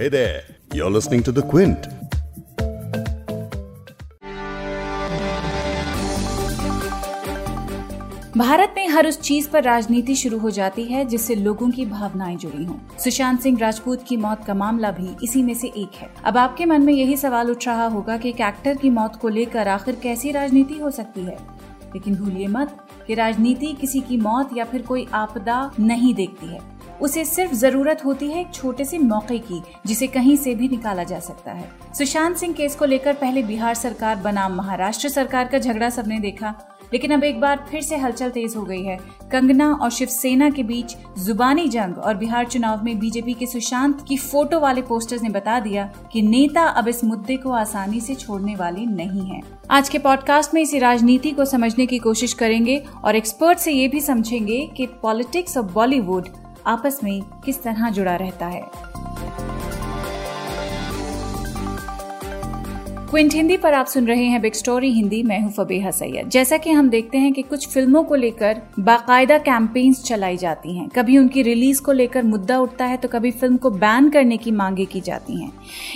Hey there, you're listening to The Quint. Bharat में हर उस चीज़ पर राजनीति शुरू हो जाती है जिससे लोगों की भावनाएँ जुड़ी हों। सुशांत सिंह राजपूत की मौत का मामला भी इसी में से एक है। अब आपके मन में यही सवाल उठ रहा होगा कि एक एक्टर की मौत को लेकर आखिर कैसी राजनीति हो सकती है? लेकिन भूलिए मत कि राजनीति किसी की मौत या फिर कोई आपदा नहीं देखती है। उसे सिर्फ़ ज़रूरत होती है एक छोटे से मौके की, जिसे कहीं से भी निकाला जा सकता है। सुशांत सिंह केस को लेकर पहले बिहार सरकार बनाम महाराष्ट्र सरकार का झगड़ा सबने देखा। लेकिन अब एक बार फिर से हलचल तेज हो गई है। कंगना और शिवसेना के बीच जुबानी जंग और बिहार चुनाव में बीजेपी के सुशांत की फ़ोटो वाले पोस्टर्स ने बता दिया कि नेता अब इस मुद्दे को आसानी से छोड़ने वाले नहीं हैं। आज के पॉडकास्ट में इसी राजनीति को समझने की कोशिश करेंगे और एक्सपर्ट से ये भी समझेंगे कि पॉलिटिक्स और बॉलीवुड आपस में किस तरह जुड़ा रहता है। क्विंट, हिंदी पर आप सुन रहे हैं बिग स्टोरी, हिंदी, मैं हूँ फबीहा सैयद। जैसा कि हम देखते हैं कि कुछ फ़िल्मों को लेकर बाकायदा कैंपेन्स चलाई जाती हैं। कभी उनकी रिलीज़ को लेकर मुद्दा उठता है तो कभी फ़िल्म को बैन करने की मांगे की जाती हैं।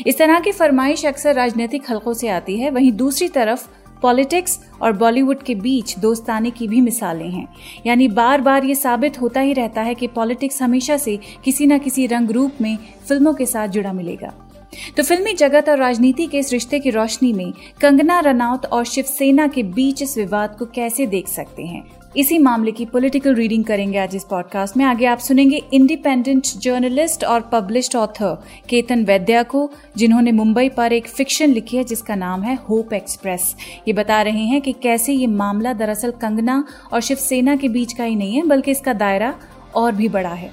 इस तरह की फरमाइश अक्सर राजनीतिक हलकों से आती है। वहीं दूसरी तरफ़ पॉलिटिक्स और बॉलीवुड के बीच दोस्ताने की भी मिसालें हैं। यानी बार बार ये साबित होता ही रहता है कि पॉलिटिक्स हमेशा से किसी न किसी रंग रूप में फ़िल्मों के साथ जुड़ा मिलेगा। तो फिल्मी जगत और राजनीति के इस रिश्ते की रोशनी में कंगना रनौत और शिवसेना के बीच इस विवाद को कैसे देख सकते हैं? इसी मामले की पॉलिटिकल रीडिंग करेंगे आज इस पॉडकास्ट में। आगे आप सुनेंगे इंडिपेंडेंट जर्नलिस्ट और पब्लिश्ड ऑथर केतन वैद्या को, जिन्होंने मुंबई पर एक फिक्शन लिखी है, जिसका नाम है होप एक्सप्रेस ये बता रहे हैं कि कैसे ये मामला दरअसल कंगना और शिवसेना के बीच का ही नहीं है, बल्कि इसका दायरा और भी बड़ा है।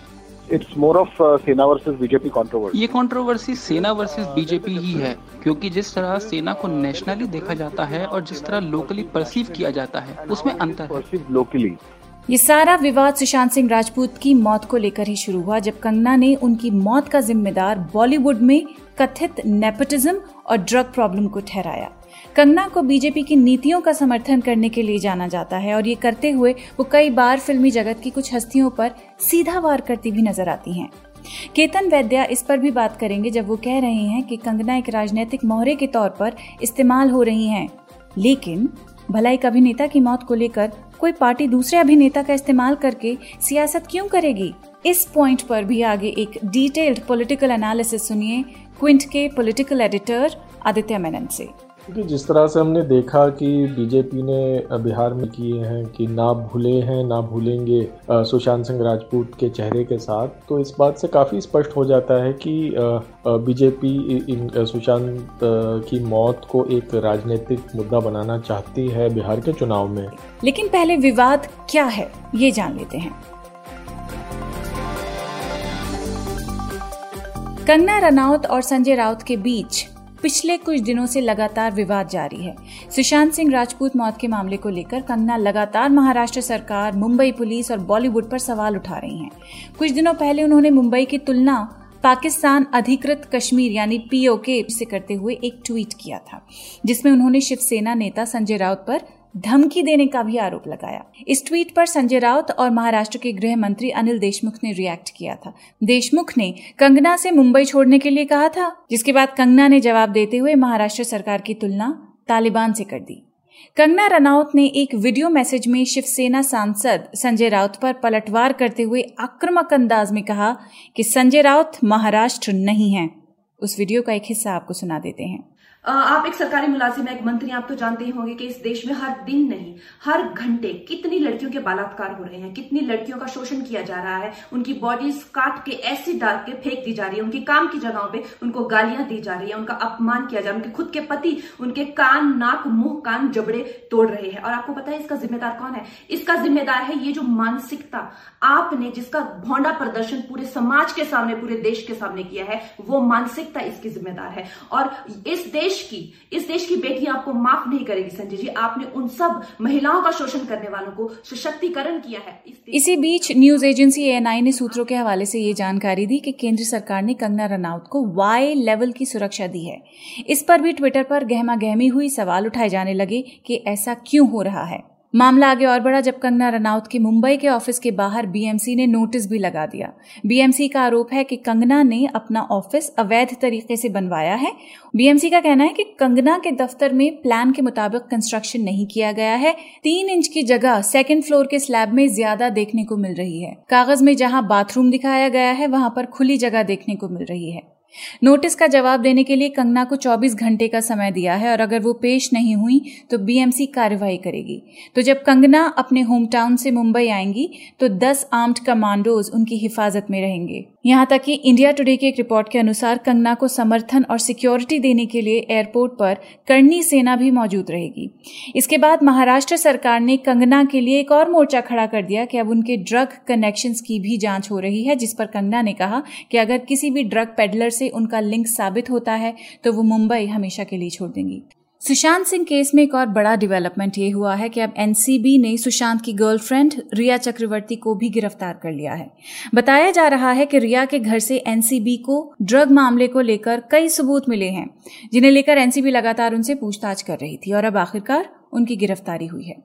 It's more of Sena versus BJP controversy ये कंट्रोवर्सी सेना वर्सेस बीजेपी ही है क्योंकि जिस तरह सेना को नेशनली देखा जाता है और जिस तरह लोकली परसीव किया जाता है उसमें अंतर है। लोकली ये सारा विवाद सुशांत सिंह राजपूत की मौत को लेकर ही शुरू हुआ, जब कंगना ने उनकी मौत का जिम्मेदार बॉलीवुड में कथित नेपोटिज्म और ड्रग प्रॉब्लम को ठहराया। कंगना को बीजेपी की नीतियों का समर्थन करने के लिए जाना जाता है और ये करते हुए वो कई बार फिल्मी जगत की कुछ हस्तियों पर सीधा वार करती भी नज़र आती हैं। केतन वैद्या इस पर भी बात करेंगे, जब वो कह रहे हैं कि कंगना एक राजनीतिक मोहरे के तौर पर इस्तेमाल हो रही हैं। लेकिन भला एक अभिनेता की मौत को लेकर कोई पार्टी दूसरे अभिनेता का इस्तेमाल करके सियासत क्यों करेगी? इस पॉइंट पर भी आगे एक डिटेल्ड पॉलिटिकल एनालिसिस सुनिए क्विंट के पॉलिटिकल एडिटर आदित्य मेनन से। क्योंकि जिस तरह से हमने देखा कि बीजेपी ने बिहार में किए हैं कि ना भूले हैं, ना भूलेंगे सुशांत सिंह राजपूत के चेहरे के साथ तो इस बात से काफ़ी स्पष्ट हो जाता है कि बीजेपी इन सुशांत की मौत को एक राजनीतिक मुद्दा बनाना चाहती है बिहार के चुनाव में। लेकिन पहले विवाद क्या है, ये जान लेते हैं। कंगना रनौत और संजय राउत के बीच पिछले कुछ दिनों से लगातार विवाद जारी है। सुशांत सिंह राजपूत मौत के मामले को लेकर कंगना लगातार महाराष्ट्र सरकार, मुंबई पुलिस और बॉलीवुड पर सवाल उठा रही हैं। कुछ दिनों पहले उन्होंने मुंबई की तुलना पाकिस्तान अधिकृत कश्मीर यानी पीओके से करते हुए एक ट्वीट किया था, जिसमें उन्होंने शिवसेना नेता संजय राउत पर धमकी देने का भी आरोप लगाया। इस ट्वीट पर संजय राउत और महाराष्ट्र के गृह मंत्री अनिल देशमुख ने रिएक्ट किया था। देशमुख ने कंगना से मुंबई छोड़ने के लिए कहा था, जिसके बाद कंगना ने जवाब देते हुए महाराष्ट्र सरकार की तुलना तालिबान से कर दी। कंगना रनौत ने एक वीडियो मैसेज में शिवसेना सांसद संजय राउत पर पलटवार करते हुए आक्रामक अंदाज में कहा कि संजय राउत महाराष्ट्र नहीं है। उस वीडियो का एक हिस्सा आपको सुना देते हैं। आप एक सरकारी मुलाजिम है, एक मंत्री आप तो जानते ही होंगे कि इस देश में हर दिन नहीं, हर घंटे कितनी लड़कियों के बलात्कार हो रहे हैं, कितनी लड़कियों का शोषण किया जा रहा है, उनकी बॉडीज काट के, ऐसी डाल के फेंक दी जा रही है, उनकी काम की जगहों पे उनको गालियाँ दी जा रही है, उनका अपमान किया जा रहा है, उनके खुद के पति, उनके कान, नाक, मुँह, कान, जबड़े तोड़ रहे हैं। और आपको पता है इसका जिम्मेदार कौन है? इसका जिम्मेदार है ये जो मानसिकता आपने जिसका भौंडा प्रदर्शन पूरे समाज के सामने, पूरे देश के सामने किया है, वो मानसिकता इसकी जिम्मेदार है। और इस देश देश की इस देश की बेटी आपको माफ़ नहीं करेगी संजय जी। आपने उन सब महिलाओं का शोषण करने वालों को सशक्तिकरण किया है। इस इसी बीच न्यूज़ एजेंसी एएनआई ने सूत्रों के हवाले से ये जानकारी दी कि केंद्र सरकार ने कंगना रनौत को वाई लेवल की सुरक्षा दी है। इस पर भी ट्विटर पर गहमा गहमी हुई सवाल उठाए जाने लगे कि ऐसा क्यों हो रहा है। मामला आगे और बढ़ा जब कंगना रनौत के मुंबई के ऑफ़िस के बाहर बीएमसी ने नोटिस भी लगा दिया। बीएमसी का आरोप है कि कंगना ने अपना ऑफ़िस अवैध तरीके से बनवाया है। बीएमसी का कहना है कि कंगना के दफ्तर में प्लान के मुताबिक कंस्ट्रक्शन नहीं किया गया है। तीन इंच की जगह सेकेंड फ्लोर के स्लैब में ज़्यादा देखने को मिल रही है। कागज़ में जहाँ बाथरूम दिखाया गया है, वहाँ पर खुली जगह देखने को मिल रही है। नोटिस का जवाब देने के लिए कंगना को 24 घंटे का समय दिया है और अगर वो पेश नहीं हुई तो बीएमसी कार्रवाई करेगी। तो जब कंगना अपने होम टाउन से मुंबई आएँगी तो 10 आर्म्ड कमांडोज उनकी हिफाजत में रहेंगे। यहाँ तक कि इंडिया टुडे की एक रिपोर्ट के अनुसार कंगना को समर्थन और सिक्योरिटी देने के लिए एयरपोर्ट पर करनी सेना भी मौजूद रहेगी। इसके बाद महाराष्ट्र सरकार ने कंगना के लिए एक और मोर्चा खड़ा कर दिया कि अब उनके ड्रग कनेक्शन की भी जाँच हो रही है, जिस पर कंगना ने कहा कि अगर किसी भी ड्रग पेडलर से उनका लिंक साबित होता है तो वो मुंबई हमेशा के लिए छोड़ देंगी। सुशांत सिंह केस में एक और बड़ा डेवलपमेंट ये हुआ है कि अब एनसीबी ने सुशांत की गर्लफ्रेंड रिया चक्रवर्ती को भी गिरफ़्तार कर लिया है। बताया जा रहा है कि रिया के घर से एनसीबी को ड्रग मामले को लेकर कई सबूत मिले हैं, जिन्हें लेकर एनसीबी लगातार उनसे पूछताछ कर रही थी और अब आखिरकार उनकी गिरफ्तारी हुई है।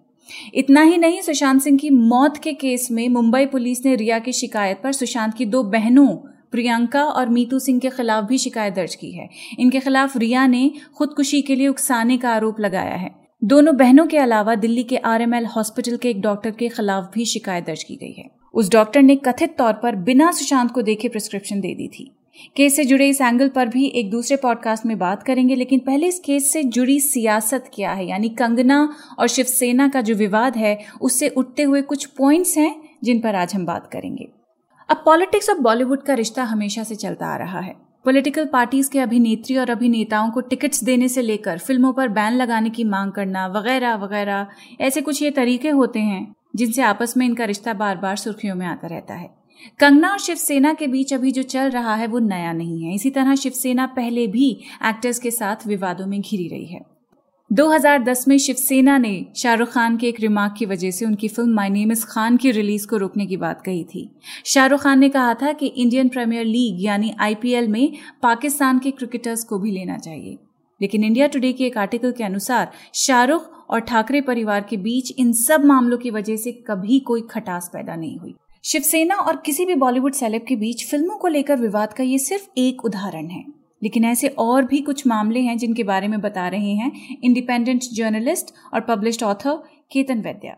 इतना ही नहीं, सुशांत सिंह की मौत के केस में मुंबई पुलिस ने रिया की शिकायत पर सुशांत की दो बहनों प्रियंका और मीतू सिंह के खिलाफ भी शिकायत दर्ज की है। इनके खिलाफ रिया ने खुदकुशी के लिए उकसाने का आरोप लगाया है। दोनों बहनों के अलावा दिल्ली के आरएमएल हॉस्पिटल के एक डॉक्टर के खिलाफ भी शिकायत दर्ज की गई है। उस डॉक्टर ने कथित तौर पर बिना सुशांत को देखे प्रिस्क्रिप्शन दे दी थी। केस से जुड़े इस एंगल पर भी एक दूसरे पॉडकास्ट में बात करेंगे, लेकिन पहले इस केस से जुड़ी सियासत क्या है? यानी कंगना और शिवसेना का जो विवाद है, उससे उठते हुए कुछ पॉइंट्स हैं जिन पर आज हम बात करेंगे। अब पॉलिटिक्स और बॉलीवुड का रिश्ता हमेशा से चलता आ रहा है। पॉलिटिकल पार्टीज़ के अभिनेत्री और अभिनेताओं को टिकट्स देने से लेकर फ़िल्मों पर बैन लगाने की मांग करना, वगैरह वगैरह, ऐसे कुछ ये तरीके होते हैं जिनसे आपस में इनका रिश्ता बार बार सुर्खियों में आता रहता है। कंगना और शिवसेना के बीच अभी जो चल रहा है वो नया नहीं है। इसी तरह शिवसेना पहले भी एक्टर्स के साथ विवादों में घिरी रही है। 2010 में शिवसेना ने शाहरुख खान के एक रिमार्क की वजह से उनकी फ़िल्म माई नेम इस खान की रिलीज़ को रोकने की बात कही थी। शाहरुख खान ने कहा था कि इंडियन प्रीमियर लीग यानी आईपीएल में पाकिस्तान के क्रिकेटर्स को भी लेना चाहिए। लेकिन इंडिया टुडे के एक आर्टिकल के अनुसार शाहरुख और ठाकरे परिवार के बीच इन सब मामलों की वजह से कभी कोई खटास पैदा नहीं हुई। शिवसेना और किसी भी बॉलीवुड सेलेब के बीच फ़िल्मों को लेकर विवाद का ये सिर्फ़ एक उदाहरण है। लेकिन ऐसे और भी कुछ मामले हैं जिनके बारे में बता रहे हैं। इंडिपेंडेंट जर्नलिस्ट और पब्लिश्ड ऑथर केतन वैद्या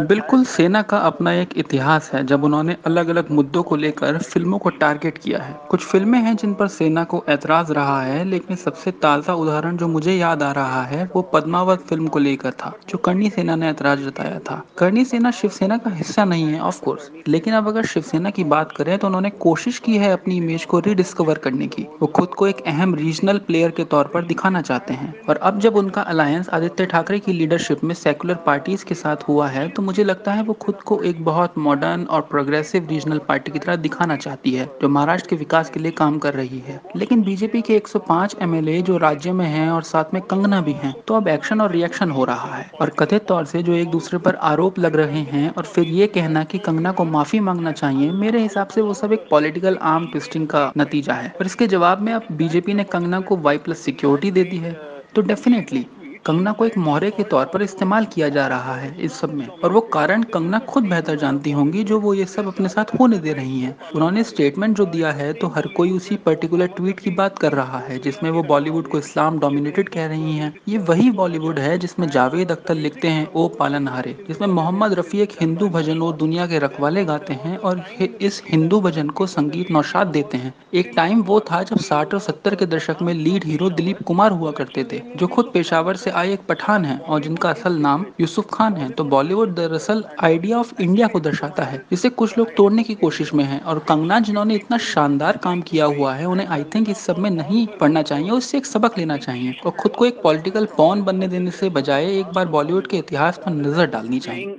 बिल्कुल सेना का अपना एक इतिहास है जब उन्होंने अलग अलग मुद्दों को लेकर फ़िल्मों को टारगेट किया है। कुछ फ़िल्में हैं जिन पर सेना को ऐतराज रहा है लेकिन सबसे ताज़ा उदाहरण जो मुझे याद आ रहा है वो पद्मावत फ़िल्म को लेकर था जो करनी सेना ने ऐतराज जताया था। करनी सेना शिवसेना का हिस्सा नहीं है ऑफ़ कोर्स लेकिन अब अगर शिवसेना की बात करें तो उन्होंने कोशिश की है अपनी इमेज को रिडिस्कवर करने की। वो खुद को एक अहम रीजनल प्लेयर के तौर पर दिखाना चाहते हैं। और अब जब उनका अलायंस आदित्य ठाकरे की लीडरशिप में सेकुलर पार्टीज़ के साथ हुआ है तो मुझे लगता है वो खुद को एक बहुत मॉडर्न और प्रोग्रेसिव रीजनल पार्टी की तरह दिखाना चाहती है, जो महाराष्ट्र के विकास के लिए काम कर रही है। लेकिन बीजेपी के 105 एमएलए जो राज्य में हैं और साथ में कंगना भी हैं तो अब एक्शन और रिएक्शन हो रहा है। और कथित तौर से जो एक दूसरे पर आरोप लग रहे हैं और फिर ये कहना कि कंगना को माफ़ी मांगना चाहिए, मेरे हिसाब से वो सब एक पॉलिटिकल आर्म ट्विस्टिंग का नतीजा है। और इसके जवाब में अब बीजेपी ने कंगना को वाई प्लस सिक्योरिटी दे दी है तो डेफिनेटली कंगना को एक मोहरे के तौर पर इस्तेमाल किया जा रहा है इस सब में। और वो कारण कंगना खुद बेहतर जानती होंगी जो वो ये सब अपने साथ होने दे रही हैं। उन्होंने स्टेटमेंट जो दिया है तो हर कोई उसी पर्टिकुलर ट्वीट की बात कर रहा है, जिसमें वो बॉलीवुड को इस्लाम डोमिनेटेड कह रही हैं। ये वही बॉलीवुड है जिसमें जावेद अख्तर लिखते हैं, ओ पालन हारे, जिसमें मोहम्मद रफ़ी एक हिंदू भजन और दुनिया के रखवाले गाते हैं और इस हिंदू भजन को संगीत नौशाद देते हैं। एक टाइम वो था जब साठ और सत्तर के दशक में लीड हीरो दिलीप कुमार हुआ करते थे, जो खुद पेशावर से आए एक पठान है और जिनका असल नाम यूसुफ खान है। तो बॉलीवुड दरअसल आइडिया ऑफ़ इंडिया को दर्शाता है। जिसे कुछ लोग तोड़ने की कोशिश में है और कंगना जिन्होंने इतना शानदार काम किया हुआ है उन्हें आई थिंक इस सब में नहीं पढ़ना चाहिए उससे एक सबक लेना चाहिए और खुद को एक पॉलिटिकल पॉन बनने देने से बजाय एक बार बॉलीवुड के इतिहास पर नज़र डालनी चाहिए।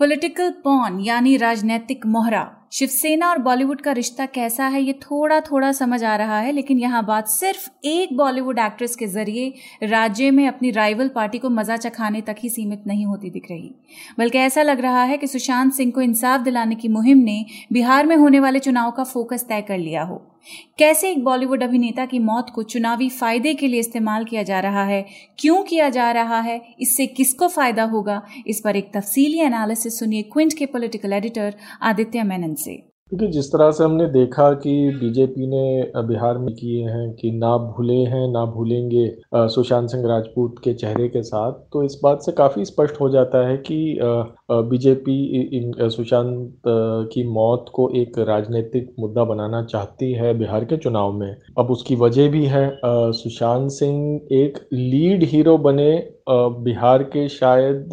पॉलिटिकल पॉन यानी राजनीतिक मोहरा। शिवसेना और बॉलीवुड का रिश्ता कैसा है, ये थोड़ा थोड़ा समझ आ रहा है, लेकिन यहाँ बात सिर्फ़ एक बॉलीवुड एक्ट्रेस के ज़रिए राज्य में अपनी राइवल पार्टी को मज़ा चखाने तक ही सीमित नहीं होती दिख रही। बल्कि ऐसा लग रहा है कि सुशांत सिंह को इंसाफ दिलाने की मुहिम ने बिहार में होने वाले चुनाव का फोकस तय कर लिया हो। कैसे एक बॉलीवुड अभिनेता की मौत को चुनावी फ़ायदे के लिए इस्तेमाल किया जा रहा है, क्यों किया जा रहा है, इससे किसको फ़ायदा होगा, इस पर एक तफसीली एनालिसिस सुनिए क्विंट के पॉलिटिकल एडिटर आदित्य मेनन से। क्योंकि जिस तरह से हमने देखा कि बीजेपी ने बिहार में किए हैं कि ना भूले हैं, ना भूलेंगे सुशांत सिंह राजपूत के चेहरे के साथ तो इस बात से काफ़ी स्पष्ट हो जाता है कि बीजेपी सुशांत की मौत को एक राजनीतिक मुद्दा बनाना चाहती है बिहार के चुनाव में। अब उसकी वजह भी है सुशांत सिंह एक लीड हीरो बने बिहार के शायद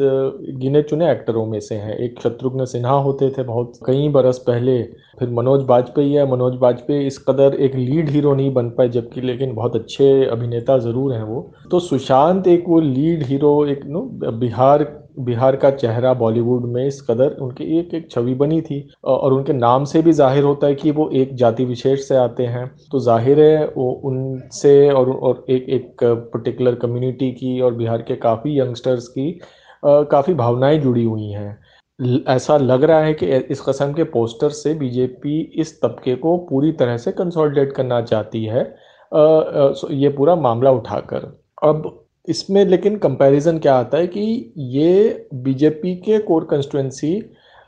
गिने चुने एक्टरों में से हैं। एक शत्रुघ्न सिन्हा होते थे बहुत कई बरस पहले, फिर मनोज बाजपेयी है। मनोज बाजपेयी इस कदर एक लीड हीरो नहीं बन पाए, जबकि लेकिन बहुत अच्छे अभिनेता ज़रूर हैं वो। तो सुशांत एक वो लीड हीरो, एक नो, बिहार बिहार का चेहरा बॉलीवुड में इस कदर उनकी एक एक छवि बनी थी। और उनके नाम से भी ज़ाहिर होता है कि वो एक जाति विशेष से आते हैं। तो ज़ाहिर है वो उनसे और और एक एक पर्टिकुलर कम्युनिटी की और बिहार के काफ़ी यंगस्टर्स की काफ़ी भावनाएँ जुड़ी हुई हैं। ऐसा लग रहा है कि इस कस्म के पोस्टर से बीजेपी इस तबके को पूरी तरह से कंसोलिडेट करना चाहती है। ये पूरा मामला उठाकर। अब इसमें लेकिन कंपैरिजन क्या आता है कि ये बीजेपी के कोर कंस्टिट्युएंसी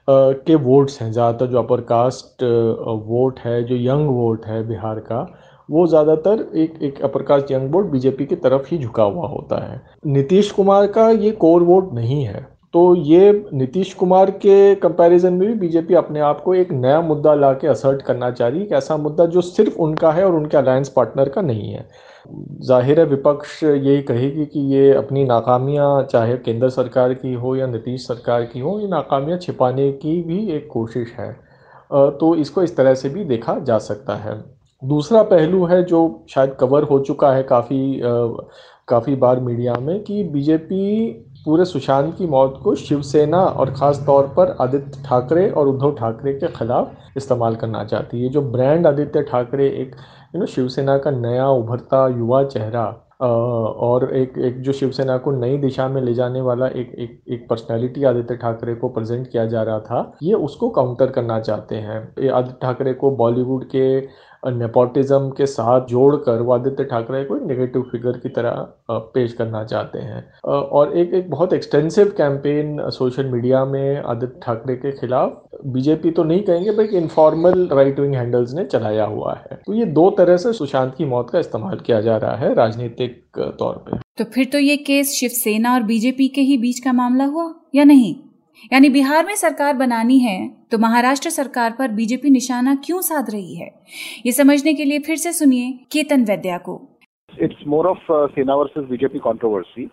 के वोट्स हैं। ज़्यादातर जो अपर कास्ट वोट है, जो यंग वोट है बिहार का, वो ज़्यादातर एक एक upper caste young vote BJP की तरफ़ ही झुका हुआ होता है। नीतीश कुमार का ये कोर वोट नहीं है। तो ये नीतीश कुमार के कंपैरिजन में भी बीजेपी अपने आप को एक नया मुद्दा ला के असर्ट करना चाह रही है एक ऐसा मुद्दा जो सिर्फ़ उनका है और उनके अलायंस पार्टनर का नहीं है। ज़ाहिर है विपक्ष यही कहेगी कि ये अपनी नाकामियाँ, चाहे केंद्र सरकार की हो या नीतीश सरकार की हो, ये नाकामियाँ छिपाने की भी एक कोशिश है। तो इसको इस तरह से भी देखा जा सकता है। दूसरा पहलू है जो शायद कवर हो चुका है काफ़ी काफ़ी बार मीडिया में कि बीजेपी पूरे सुशांत की मौत को शिवसेना और ख़ास तौर पर आदित्य ठाकरे और उद्धव ठाकरे के खिलाफ इस्तेमाल करना चाहती है। जो ब्रांड आदित्य ठाकरे एक यू नो, शिवसेना का नया उभरता युवा चेहरा और एक एक जो शिवसेना को नई दिशा में ले जाने वाला एक एक एक पर्सनैलिटी आदित्य ठाकरे को प्रेजेंट किया जा रहा था, ये उसको काउंटर करना चाहते हैं। आदित्य ठाकरे को बॉलीवुड के नेपोटिज्म के साथ जोड़कर वो आदित्य ठाकरे को नेगेटिव फिगर की तरह पेश करना चाहते हैं। और एक एक बहुत एक्सटेंसिव कैंपेन सोशल मीडिया में आदित्य ठाकरे के खिलाफ बीजेपी तो नहीं कहेंगे बल्कि इनफॉर्मल राइट विंग हैंडल्स ने चलाया हुआ है। तो ये दो तरह से सुशांत की मौत का इस्तेमाल किया जा रहा है राजनीतिक तौर पर तो फिर तो ये केस शिवसेना और बीजेपी के ही बीच का मामला हुआ या नहीं? यानी बिहार में सरकार बनानी है तो महाराष्ट्र सरकार पर बीजेपी निशाना क्यों साध रही है? ये समझने के लिए फिर से सुनिए केतन वैद्या को। It's more of Sena versus BJP controversy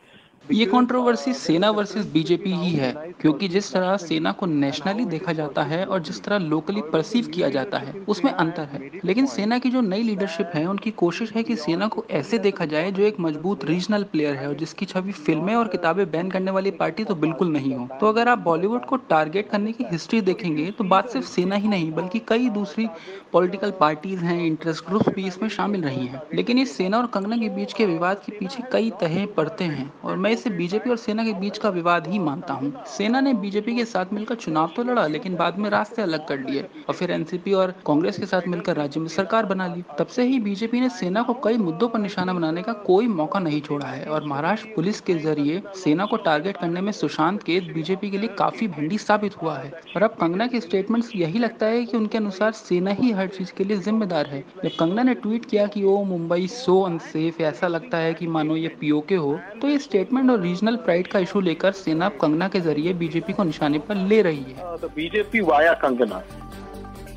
ये कंट्रोवर्सी सेना वर्सेस बीजेपी ही है, क्योंकि जिस तरह सेना को नेशनली देखा जाता है और जिस तरह लोकली परसीव किया जाता है, उसमें अंतर है। लेकिन सेना की जो नई लीडरशिप है, उनकी कोशिश है कि सेना को ऐसे देखा जाए जो एक मज़बूत रीजनल प्लेयर है और जिसकी छवि फ़िल्में और किताबें बैन करने वाली पार्टी तो बिल्कुल नहीं हो। तो अगर आप बॉलीवुड को टारगेट करने की हिस्ट्री देखेंगे तो बात सिर्फ़ सेना ही नहीं, बल्कि कई दूसरी पॉलिटिकल पार्टीज़ हैं इंटरेस्ट ग्रुप भी इसमें शामिल रही हैं। लेकिन इस सेना और कंगना के बीच के विवाद के पीछे कई तहें पड़ते हैं, और मैं इसे बीजेपी और सेना के बीच का विवाद ही मानता हूँ। सेना ने बीजेपी के साथ मिलकर चुनाव तो लड़ा, लेकिन बाद में रास्ते अलग कर लिए और फिर एनसीपी और कांग्रेस के साथ मिलकर राज्य में सरकार बना ली। तब से ही बीजेपी ने सेना को कई मुद्दों पर निशाना बनाने का कोई मौका नहीं छोड़ा है और महाराष्ट्र पुलिस के ज़रिए सेना को टारगेट करने में सुशांत केस बीजेपी के लिए काफ़ी भिंडी साबित हुआ है। और अब कंगना के स्टेटमेंट यही लगता है की उनके अनुसार सेना ही हर चीज़ के लिए जिम्मेदार है। जब कंगना ने ट्वीट किया कि, ओ मुंबई, सो अनसेफ ऐसा लगता है कि, मानो ये पीओके हो तो ये स्टेटमेंट और रीजनल प्राइड का इशू लेकर सेना कंगना के ज़रिए बीजेपी को निशाने पर ले रही है। तो बीजेपी वाया कंगना।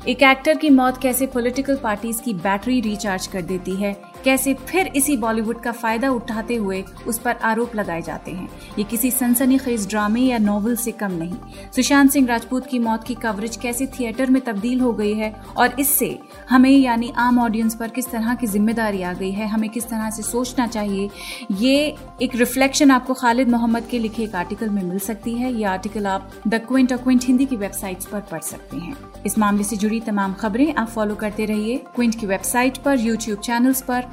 एक एक्टर की मौत कैसे पॉलिटिकल पार्टीज़ की बैटरी रिचार्ज कर देती है? कैसे फिर इसी बॉलीवुड का फ़ायदा उठाते हुए उस पर आरोप लगाए जाते हैं। ये किसी सनसनीखेज ड्रामे या नॉवल से कम नहीं। सुशांत सिंह राजपूत की मौत की कवरेज कैसे थिएटर में तब्दील हो गई है और इससे हमें यानी आम ऑडियंस पर किस तरह की ज़िम्मेदारी आ गई है, हमें किस तरह से सोचना चाहिए, ये एक रिफ्लेक्शन आपको खालिद मोहम्मद के लिखे एक आर्टिकल में मिल सकती है। ये आर्टिकल आप द क्विंट और क्विंट हिंदी की वेबसाइट पर पढ़ सकते हैं। इस मामले से जुड़ी तमाम खबरें आप फॉलो करते रहिए क्विंट की वेबसाइट पर, यूट्यूब चैनल्स पर